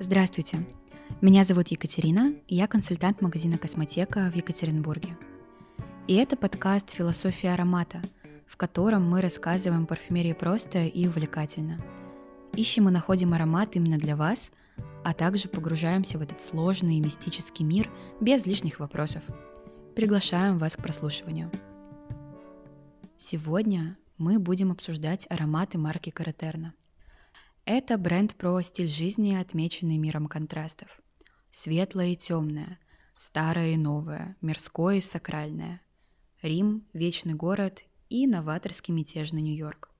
Здравствуйте. Меня зовут Екатерина, я консультант магазина «Космотека» в Екатеринбурге. И это подкаст «Философия аромата», в котором мы рассказываем парфюмерии просто и увлекательно. Ищем и находим аромат именно для вас, а также погружаемся в этот сложный и мистический мир без лишних вопросов. Приглашаем вас к прослушиванию. Сегодня мы будем обсуждать ароматы марки Каратерна. Это бренд про стиль жизни, отмеченный миром контрастов. Светлое и темное, старое и новое, мирское и сакральное. Рим, вечный город и новаторский мятежный Нью-Йорк.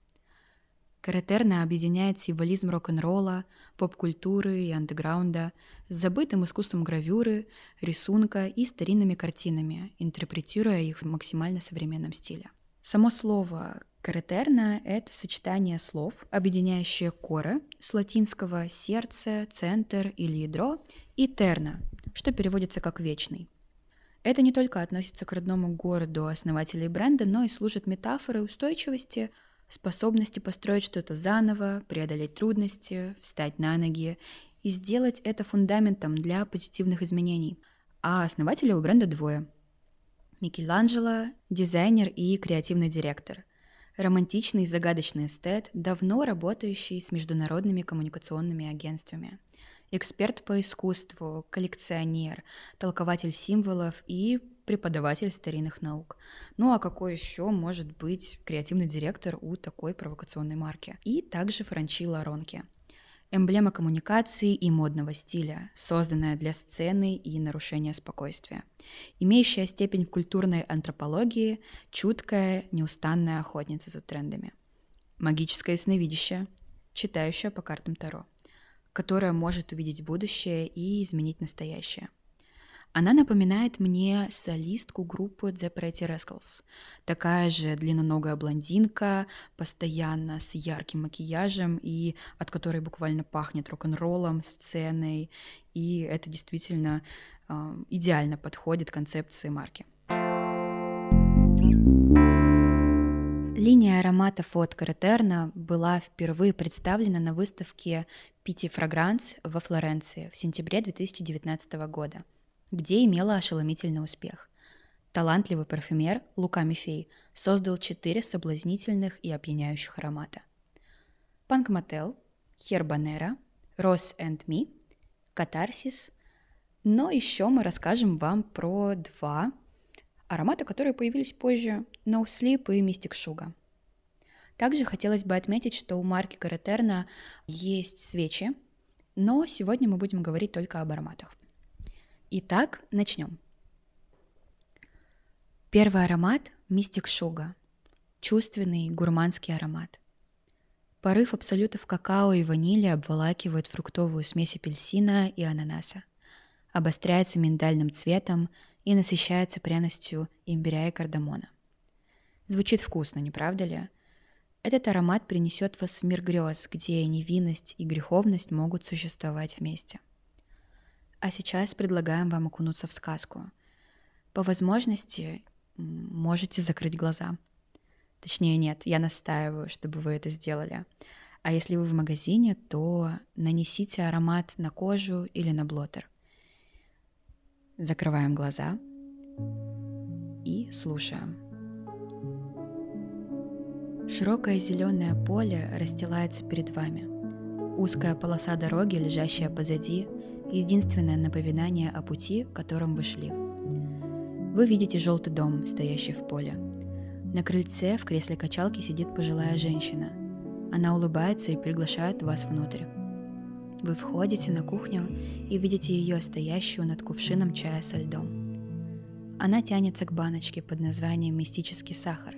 Каратерна объединяет символизм рок-н-ролла, поп-культуры и андеграунда с забытым искусством гравюры, рисунка и старинными картинами, интерпретируя их в максимально современном стиле. Само слово «каретерна» — это сочетание слов, объединяющее «кора» с латинского «сердце», «центр» или «ядро» и «терна», что переводится как «вечный». Это не только относится к родному городу основателей бренда, но и служит метафорой устойчивости, способности построить что-то заново, преодолеть трудности, встать на ноги и сделать это фундаментом для позитивных изменений. А основателей у бренда двое — Микеланджело – дизайнер и креативный директор. Романтичный и загадочный эстет, давно работающий с международными коммуникационными агентствами. Эксперт по искусству, коллекционер, толкователь символов и преподаватель старинных наук. Ну а какой еще может быть креативный директор у такой провокационной марки? И также Франчи Ларонки – Эмблема коммуникации и модного стиля, созданная для сцены и нарушения спокойствия. Имеющая степень культурной антропологии, чуткая, неустанная охотница за трендами. Магическое сновидище, читающая по картам Таро, которая может увидеть будущее и изменить настоящее. Она напоминает мне солистку группы The Pretty Rascals. Такая же длинноногая блондинка, постоянно с ярким макияжем и от которой буквально пахнет рок-н-роллом, сценой. И это действительно э, идеально подходит концепции марки. Линия ароматов от Каратерна была впервые представлена на выставке Пити Фрагранс во Флоренции в сентябре 2019 года – где имела ошеломительный успех. Талантливый парфюмер Лука Мифей создал четыре соблазнительных и опьяняющих аромата. Панк Мотел, Хербанера, Рос энд Ми, Катарсис. Но еще мы расскажем вам про два аромата, которые появились позже, No Sleep и Mystic Sugar. Также хотелось бы отметить, что у марки Каратерна есть свечи, но сегодня мы будем говорить только об ароматах. Итак, начнем. Первый аромат – Мистик Шуга. Чувственный гурманский аромат. Порыв абсолютов какао и ванили обволакивает фруктовую смесь апельсина и ананаса. Обостряется миндальным цветом и насыщается пряностью имбиря и кардамона. Звучит вкусно, не правда ли? Этот аромат принесет вас в мир грез, где невинность и греховность могут существовать вместе. А сейчас предлагаем вам окунуться в сказку. По возможности можете закрыть глаза. Точнее, нет, я настаиваю, чтобы вы это сделали. А если вы в магазине, то нанесите аромат на кожу или на блотер. Закрываем глаза и слушаем. Широкое зеленое поле расстилается перед вами. Узкая полоса дороги, лежащая позади, единственное напоминание о пути, которым вы шли. Вы видите желтый дом, стоящий в поле. На крыльце в кресле качалки сидит пожилая женщина. Она улыбается и приглашает вас внутрь. Вы входите на кухню и видите ее стоящую над кувшином чая со льдом. Она тянется к баночке под названием «Мистический сахар».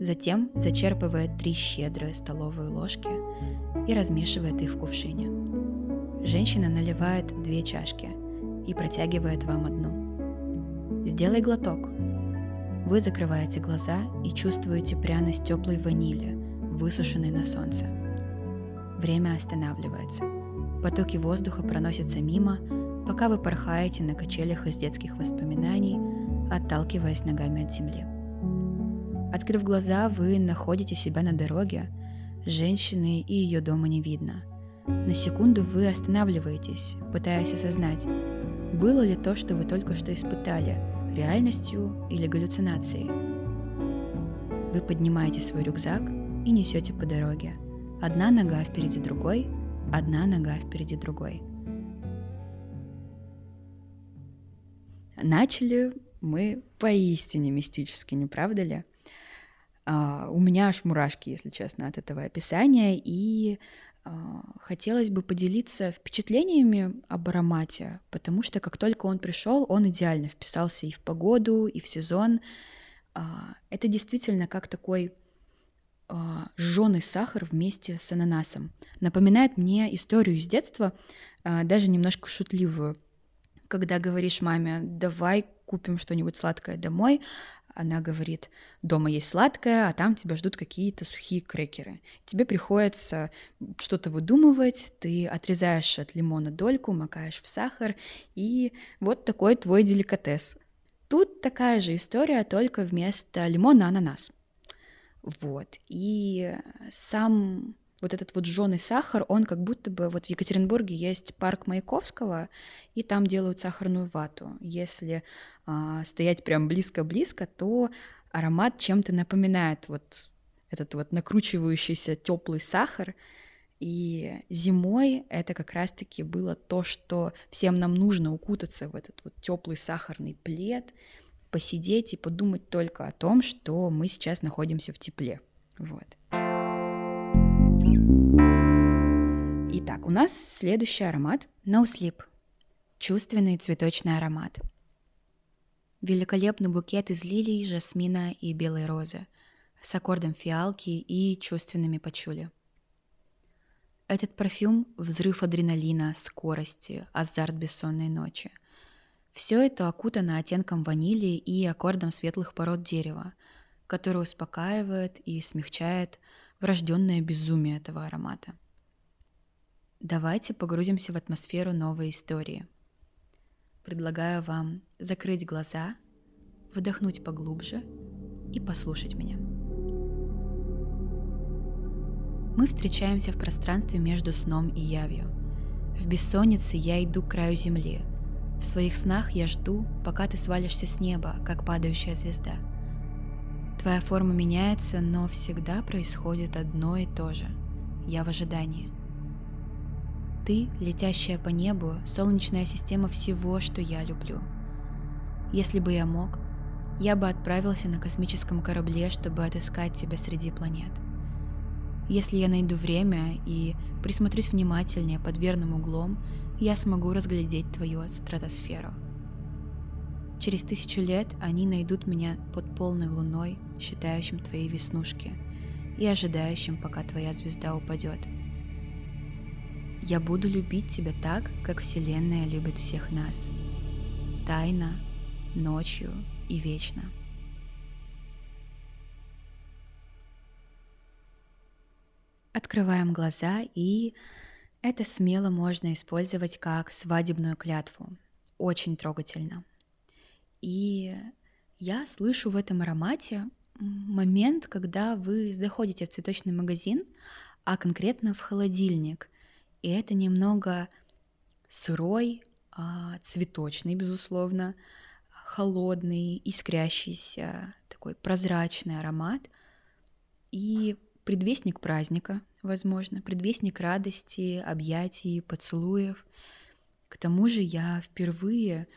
Затем зачерпывает три щедрые столовые ложки и размешивает их в кувшине. Женщина наливает две чашки и протягивает вам одну. Сделай глоток. Вы закрываете глаза и чувствуете пряность теплой ванили, высушенной на солнце. Время останавливается. Потоки воздуха проносятся мимо, пока вы порхаете на качелях из детских воспоминаний, отталкиваясь ногами от земли. Открыв глаза, вы находите себя на дороге. Женщины и ее дома не видно – На секунду вы останавливаетесь, пытаясь осознать, было ли то, что вы только что испытали, реальностью или галлюцинацией. Вы поднимаете свой рюкзак и несете по дороге. Одна нога впереди другой, одна нога впереди другой. Начали мы поистине мистически, не правда ли? Uh, у меня аж мурашки, если честно, от этого описания, и хотелось бы поделиться впечатлениями об аромате, потому что как только он пришел, он идеально вписался и в погоду, и в сезон. Uh, это действительно как такой жженый сахар вместе с ананасом. Напоминает мне историю из детства, даже немножко шутливую. Когда говоришь маме, давай купим что-нибудь сладкое домой, она говорит, дома есть сладкое, а там тебя ждут какие-то сухие крекеры. Тебе приходится что-то выдумывать, ты отрезаешь от лимона дольку, макаешь в сахар, и вот такой твой деликатес. Тут такая же история, только вместо лимона ананас. Вот. И сам вот этот вот жженый сахар, он как будто бы... Вот в Екатеринбурге есть парк Маяковского, и там делают сахарную вату. Если а, стоять прям близко-близко, то аромат чем-то напоминает вот этот вот накручивающийся теплый сахар. И зимой это как раз-таки было то, что всем нам нужно укутаться в этот вот теплый сахарный плед, посидеть и подумать только о том, что мы сейчас находимся в тепле. Вот. У нас следующий аромат No Sleep. Чувственный цветочный аромат. Великолепный букет из лилий, жасмина и белой розы с аккордом фиалки и чувственными пачули. Этот парфюм — взрыв адреналина, скорости, азарт бессонной ночи — все это окутано оттенком ванили и аккордом светлых пород дерева, который успокаивает и смягчает врожденное безумие этого аромата. Давайте погрузимся в атмосферу новой истории. Предлагаю вам закрыть глаза, вдохнуть поглубже и послушать меня. Мы встречаемся в пространстве между сном и явью. В бессоннице я иду к краю земли — в своих снах я жду, пока ты свалишься с неба, как падающая звезда. Твоя форма меняется, но всегда происходит одно и то же. Я в ожидании. Ты, летящая по небу, солнечная система всего, что я люблю. Если бы я мог, я бы отправился на космическом корабле, чтобы отыскать тебя среди планет. Если я найду время и присмотрюсь внимательнее под верным углом, я смогу разглядеть твою стратосферу. Через тысячу лет они найдут меня под полной луной, считающим твои веснушки и ожидающим, пока твоя звезда упадет. Я буду любить тебя так, как Вселенная любит всех нас. Тайно, ночью и вечно. Открываем глаза и это смело можно использовать как свадебную клятву. Очень трогательно. И я слышу в этом аромате момент, когда вы заходите в цветочный магазин, а конкретно в холодильник. И это немного сырой, а, цветочный, безусловно, холодный, искрящийся, такой прозрачный аромат и предвестник праздника, возможно, предвестник радости, объятий, поцелуев. К тому же я впервые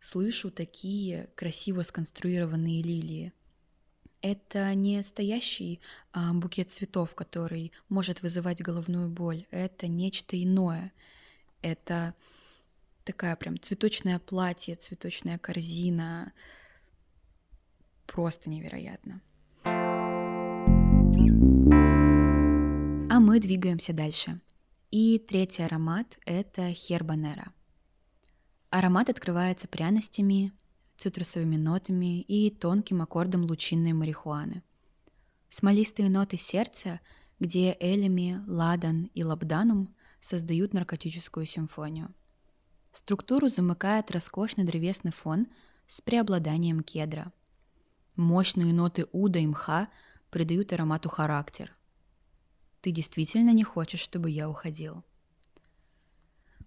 слышу такие красиво сконструированные лилии. Это не стоящий а, букет цветов, который может вызывать головную боль. Это нечто иное. Это такая прям цветочное платье, цветочная корзина. Просто невероятно. А мы двигаемся дальше. И третий аромат — это хербанера. Аромат открывается пряностями, цитрусовыми нотами и тонким аккордом лучинной марихуаны. Смолистые ноты сердца, где элями, ладан и лабданум создают наркотическую симфонию. Структуру замыкает роскошный древесный фон с преобладанием кедра. Мощные ноты уда и мха придают аромату характер. Ты действительно не хочешь, чтобы я уходил?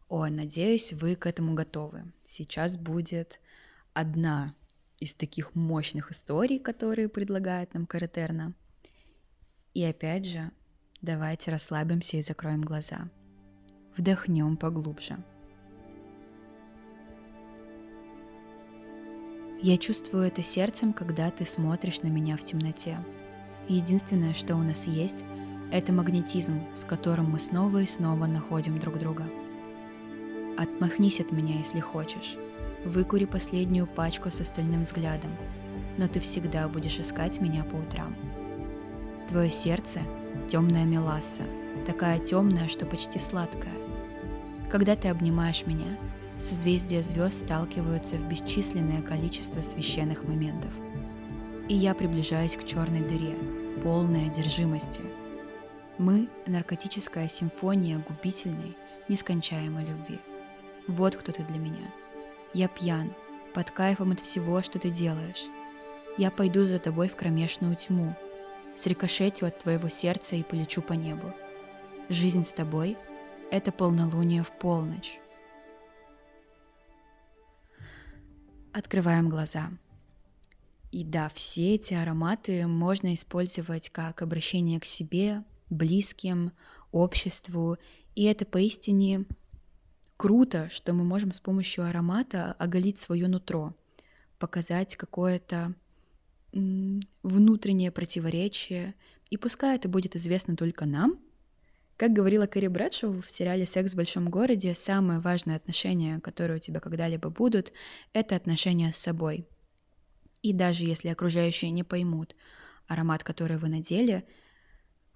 О, надеюсь, вы к этому готовы. Сейчас будет одна из таких мощных историй, которые предлагает нам Каратерна. И опять же, давайте расслабимся и закроем глаза. Вдохнем поглубже. Я чувствую это сердцем, когда ты смотришь на меня в темноте. Единственное, что у нас есть, это магнетизм, с которым мы снова и снова находим друг друга. Отмахнись от меня, если хочешь. Выкури последнюю пачку с остальным взглядом, но ты всегда будешь искать меня по утрам. Твое сердце — темная меласса, такая темная, что почти сладкая. Когда ты обнимаешь меня, созвездия звезд сталкиваются в бесчисленное количество священных моментов. И я приближаюсь к черной дыре, полной одержимости — мы — наркотическая симфония губительной, нескончаемой любви. Вот кто ты для меня. Я пьян, под кайфом от всего, что ты делаешь. Я пойду за тобой в кромешную тьму, срикошетю от твоего сердца и полечу по небу. Жизнь с тобой — это полнолуние в полночь. Открываем глаза. И да, все эти ароматы можно использовать как обращение к себе, близким, обществу. И это поистине круто, что мы можем с помощью аромата оголить свое нутро, показать какое-то внутреннее противоречие. И пускай это будет известно только нам, как говорила Кэрри Брэдшоу в сериале «Секс в большом городе», самое важное отношение, которое у тебя когда-либо будут, это отношения с собой. И даже если окружающие не поймут аромат, который вы надели,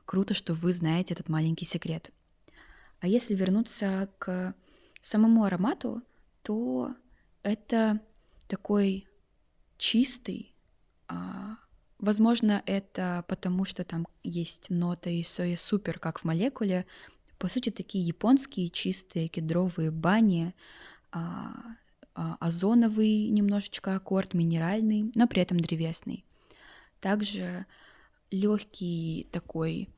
Круто, что вы знаете этот маленький секрет. А если вернуться к самому аромату, то это такой чистый, а, возможно, это потому, что там есть нота и соя супер, как в молекуле. По сути, такие японские чистые кедровые бани, а, а, озоновый немножечко аккорд, минеральный, но при этом древесный. Также легкий такой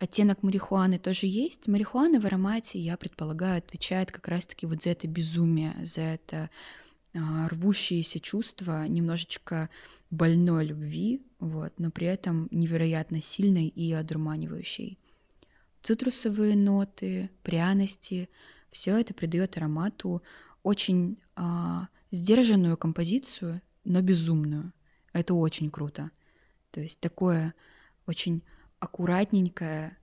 оттенок марихуаны тоже есть. Марихуана в аромате, я предполагаю, отвечает как раз-таки вот за это безумие, за это а, рвущееся чувство немножечко больной любви, вот, но при этом невероятно сильной и одурманивающей. Цитрусовые ноты, пряности, все это придает аромату очень а, сдержанную композицию, но безумную. Это очень круто. То есть такое очень аккуратненькая,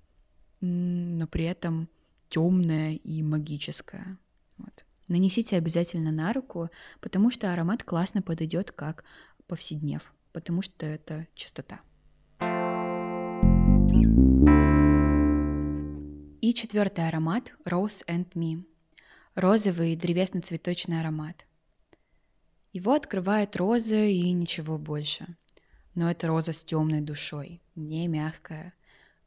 но при этом темная и магическая. Вот. Нанесите обязательно на руку, потому что аромат классно подойдет как повседнев, потому что это чистота. И четвертый аромат Rose and Me. Розовый древесно-цветочный аромат. Его открывает роза и ничего больше – но это роза с темной душой, не мягкая.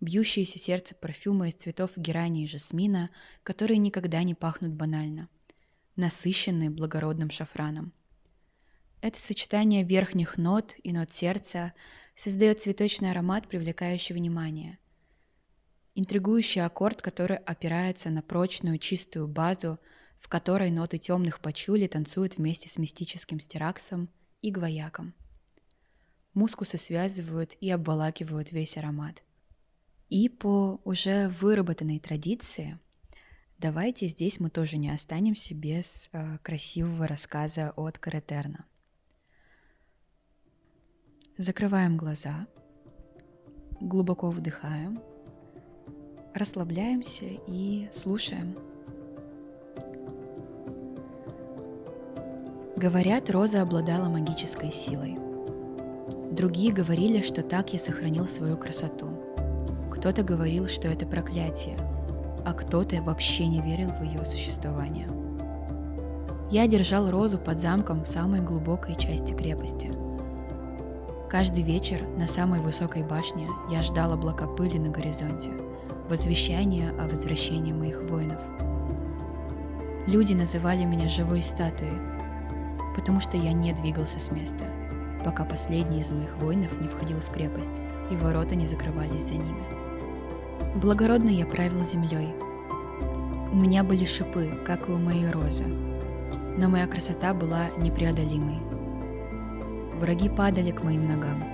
Бьющееся сердце парфюма из цветов герани и жасмина, которые никогда не пахнут банально. Насыщенные благородным шафраном. Это сочетание верхних нот и нот сердца создает цветочный аромат, привлекающий внимание. Интригующий аккорд, который опирается на прочную чистую базу, в которой ноты темных пачули танцуют вместе с мистическим стираксом и гвояком. Мускусы связывают и обволакивают весь аромат. И по уже выработанной традиции, давайте здесь мы тоже не останемся без э, красивого рассказа от Каретерна. Закрываем глаза, глубоко вдыхаем, расслабляемся и слушаем. Говорят, роза обладала магической силой – Другие говорили, что так я сохранил свою красоту. Кто-то говорил, что это проклятие, а кто-то вообще не верил в ее существование. Я держал розу под замком в самой глубокой части крепости. Каждый вечер на самой высокой башне я ждал облака пыли на горизонте, возвещания о возвращении моих воинов. Люди называли меня живой статуей, потому что я не двигался с места – пока последний из моих воинов не входил в крепость, и ворота не закрывались за ними. Благородно я правил землей. У меня были шипы, как и у моей розы, но моя красота была непреодолимой. Враги падали к моим ногам.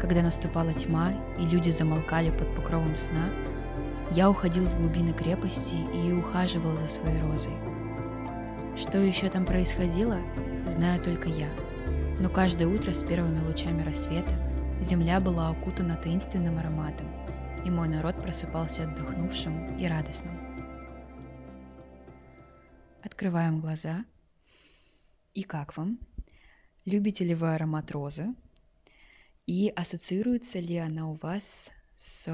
Когда наступала тьма и люди замолкали под покровом сна, я уходил в глубины крепости и ухаживал за своей розой. Что еще там происходило, знаю только я. Но каждое утро с первыми лучами рассвета земля была окутана таинственным ароматом, и мой народ просыпался отдохнувшим и радостным. Открываем глаза. И как вам? Любите ли вы аромат розы? И ассоциируется ли она у вас с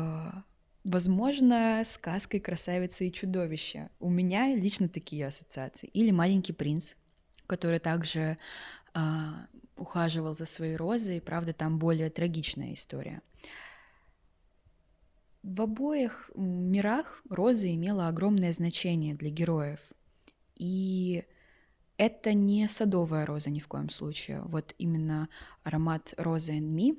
Возможно, сказкой «Красавица и чудовище». У меня лично такие ассоциации. Или «Маленький принц», который также э, ухаживал за своей розой. Правда, там более трагичная история. В обоих мирах роза имела огромное значение для героев. И это не садовая роза ни в коем случае. Вот именно аромат розы and me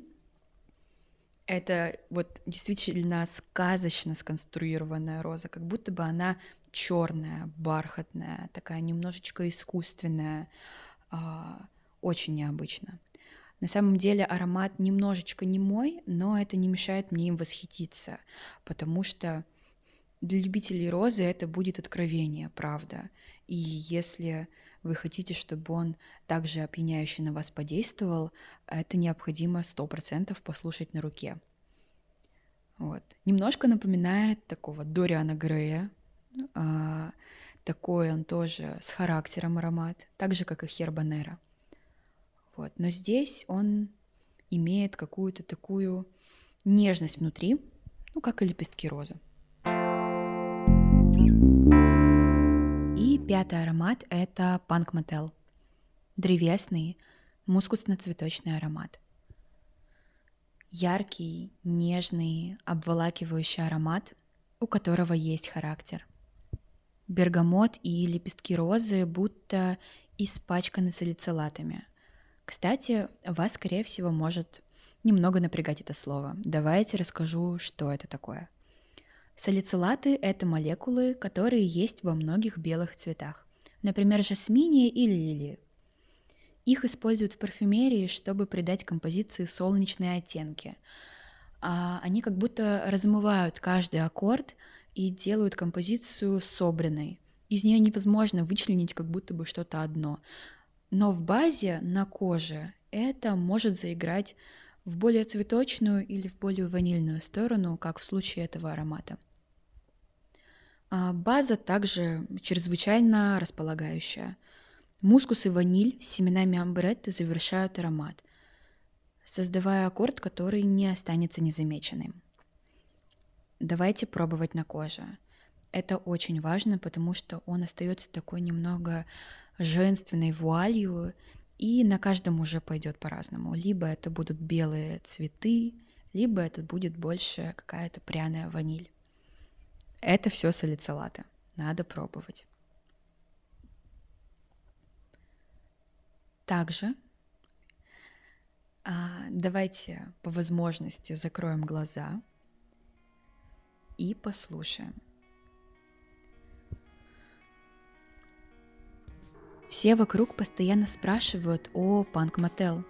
это вот действительно сказочно сконструированная роза, как будто бы она черная, бархатная, такая немножечко искусственная, а, очень необычно. На самом деле аромат немножечко не мой, но это не мешает мне им восхититься, потому что для любителей розы это будет откровение, правда. И если вы хотите, чтобы он также опьяняюще на вас подействовал, это необходимо 100% послушать на руке. Вот. Немножко напоминает такого Дориана Грея. А, такой он тоже с характером аромат, так же, как и Хербанера. Вот. Но здесь он имеет какую-то такую нежность внутри, ну, как и лепестки розы. И пятый аромат — это Панк Мотел. Древесный, мускусно-цветочный аромат. Яркий, нежный, обволакивающий аромат, у которого есть характер. Бергамот и лепестки розы будто испачканы салицилатами. Кстати, вас, скорее всего, может немного напрягать это слово. Давайте расскажу, что это такое — Салицилаты – это молекулы, которые есть во многих белых цветах, например, жасмине или лилии. Их используют в парфюмерии, чтобы придать композиции солнечные оттенки. А они как будто размывают каждый аккорд и делают композицию собранной. Из нее невозможно вычленить как будто бы что-то одно. Но в базе на коже это может заиграть в более цветочную или в более ванильную сторону, как в случае этого аромата. А база также чрезвычайно располагающая. Мускус и ваниль с семенами амбретты завершают аромат, создавая аккорд, который не останется незамеченным. Давайте пробовать на коже. Это очень важно, потому что он остается такой немного женственной вуалью, и на каждом уже пойдет по-разному. Либо это будут белые цветы, либо это будет больше какая-то пряная ваниль. Это все салицилаты. Надо пробовать. Также а, давайте по возможности закроем глаза и послушаем. Все вокруг постоянно спрашивают о Панк Мотел.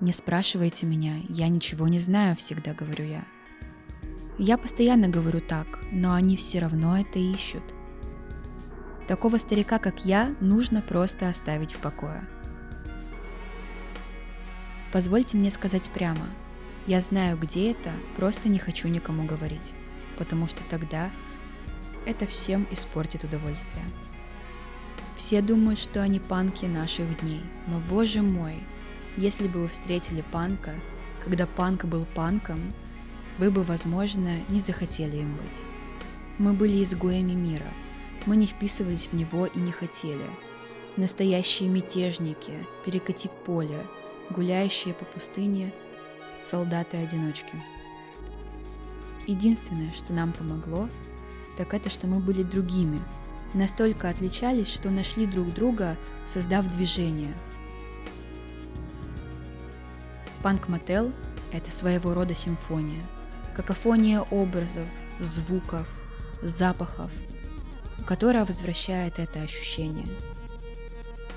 Не спрашивайте меня, я ничего не знаю, всегда говорю я. Я постоянно говорю так, но они все равно это ищут. Такого старика, как я, нужно просто оставить в покое. Позвольте мне сказать прямо. Я знаю, где это, просто не хочу никому говорить, потому что тогда это всем испортит удовольствие. Все думают, что они панки наших дней, но, боже мой, если бы вы встретили панка, когда панк был панком, вы бы, возможно, не захотели им быть. Мы были изгоями мира. Мы не вписывались в него и не хотели. Настоящие мятежники, перекати поле, гуляющие по пустыне, солдаты-одиночки. Единственное, что нам помогло, так это, что мы были другими, настолько отличались, что нашли друг друга, создав движение. Панк Мотел – это своего рода симфония – какофония образов, звуков, запахов, которая возвращает это ощущение.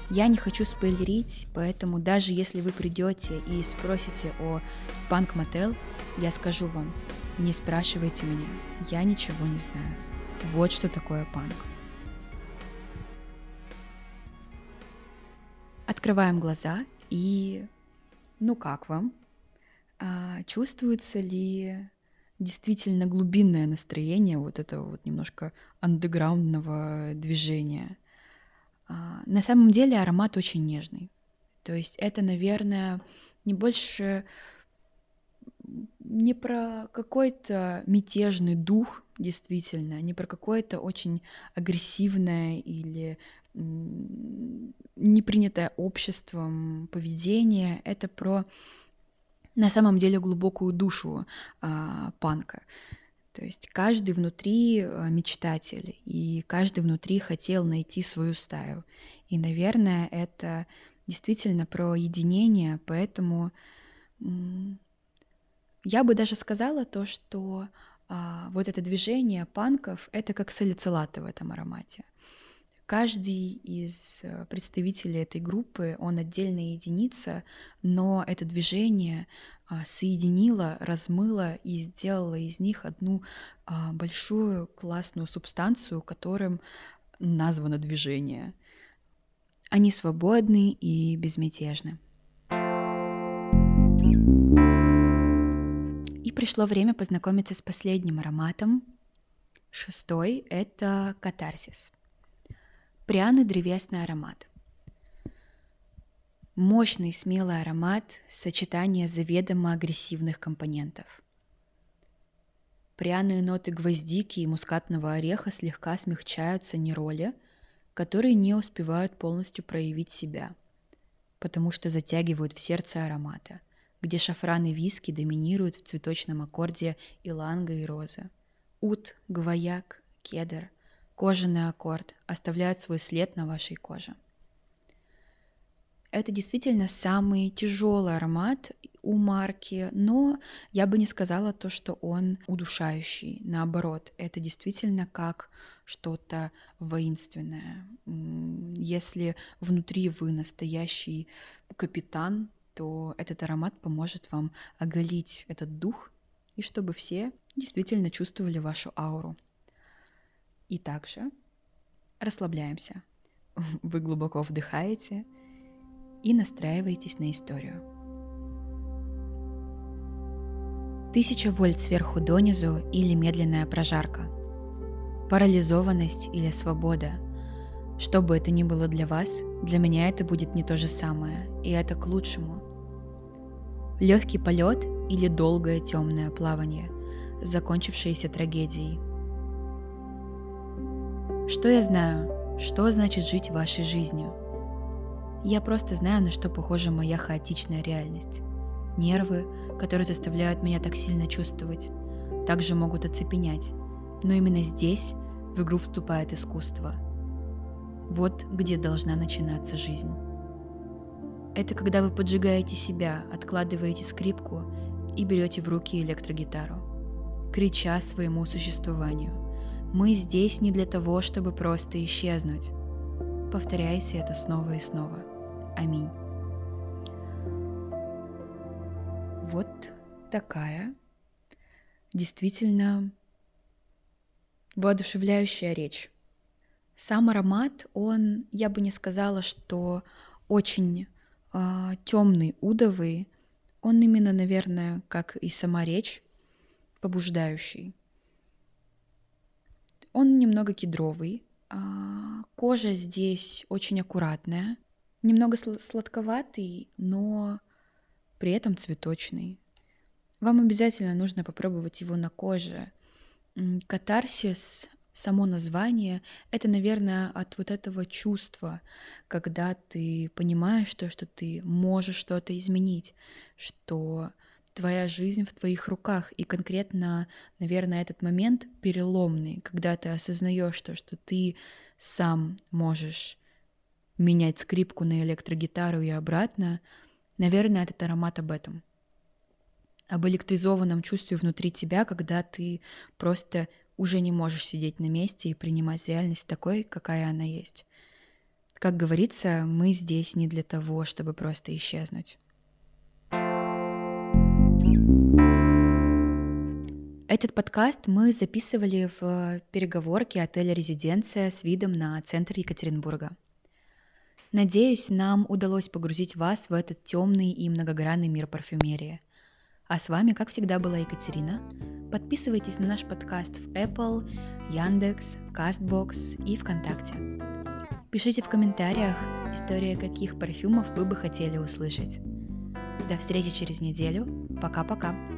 Я не хочу спойлерить, поэтому даже если вы придете и спросите о Панк Мотел, я скажу вам, не спрашивайте меня, я ничего не знаю. Вот что такое панк. Открываем глаза и... Ну как вам? А, чувствуется ли действительно глубинное настроение вот этого вот немножко андеграундного движения? А, на самом деле аромат очень нежный. То есть это, наверное, не больше не про какой-то мятежный дух, действительно, не про какое-то очень агрессивное или непринятое обществом поведение, это про на самом деле глубокую душу а, панка. То есть каждый внутри а, мечтатель, и каждый внутри хотел найти свою стаю. И, наверное, это действительно про единение, поэтому я бы даже сказала то, что а, вот это движение панков — это как салицилаты в этом аромате. Каждый из э, представителей этой группы, он отдельная единица, но это движение а, соединило, размыло и сделало из них одну а, большую классную субстанцию, которым названо движение. Они свободны и безмятежны. И пришло время познакомиться с последним ароматом. Шестой — это катарсис. Пряный древесный аромат. Мощный смелый аромат сочетания заведомо агрессивных компонентов. Пряные ноты гвоздики и мускатного ореха слегка смягчаются нероли, которые не успевают полностью проявить себя, потому что затягивают в сердце аромата – где шафран и виски доминируют в цветочном аккорде иланга и розы. Ут, гвояк, кедр, кожаный аккорд оставляют свой след на вашей коже. Это действительно самый тяжелый аромат у марки, но я бы не сказала то, что он удушающий. Наоборот, это действительно как что-то воинственное. Если внутри вы настоящий капитан, то этот аромат поможет вам оголить этот дух, и чтобы все действительно чувствовали вашу ауру. И также расслабляемся. Вы глубоко вдыхаете и настраиваетесь на историю. Тысяча вольт сверху донизу или медленная прожарка. Парализованность или свобода. Что бы это ни было для вас, для меня это будет не то же самое, и это к лучшему – Легкий полет или долгое темное плавание, закончившееся трагедией. Что я знаю? Что значит жить вашей жизнью? Я просто знаю, на что похожа моя хаотичная реальность. Нервы, которые заставляют меня так сильно чувствовать, также могут оцепенять. Но именно здесь в игру вступает искусство. Вот где должна начинаться жизнь. Это когда вы поджигаете себя, откладываете скрипку и берете в руки электрогитару, крича своему существованию. Мы здесь не для того, чтобы просто исчезнуть. Повторяйте это снова и снова. Аминь. Вот такая действительно воодушевляющая речь. Сам аромат, он, я бы не сказала, что очень а, темный, удовый, он именно, наверное, как и сама речь, побуждающий. Он немного кедровый, а, кожа здесь очень аккуратная, немного сладковатый, но при этом цветочный. Вам обязательно нужно попробовать его на коже. Катарсис само название — это, наверное, от вот этого чувства, когда ты понимаешь то, что ты можешь что-то изменить, что твоя жизнь в твоих руках, и конкретно, наверное, этот момент переломный, когда ты осознаешь то, что ты сам можешь менять скрипку на электрогитару и обратно, наверное, этот аромат об этом. об электризованном чувстве внутри тебя, когда ты просто уже не можешь сидеть на месте и принимать реальность такой, какая она есть. Как говорится, мы здесь не для того, чтобы просто исчезнуть. Этот подкаст мы записывали в переговорке отеля «Резиденция» с видом на центр Екатеринбурга. Надеюсь, нам удалось погрузить вас в этот темный и многогранный мир парфюмерии. А с вами, как всегда, была Екатерина. Подписывайтесь на наш подкаст в Apple, Яндекс, Castbox и ВКонтакте. Пишите в комментариях, история каких парфюмов вы бы хотели услышать. До встречи через неделю. Пока-пока.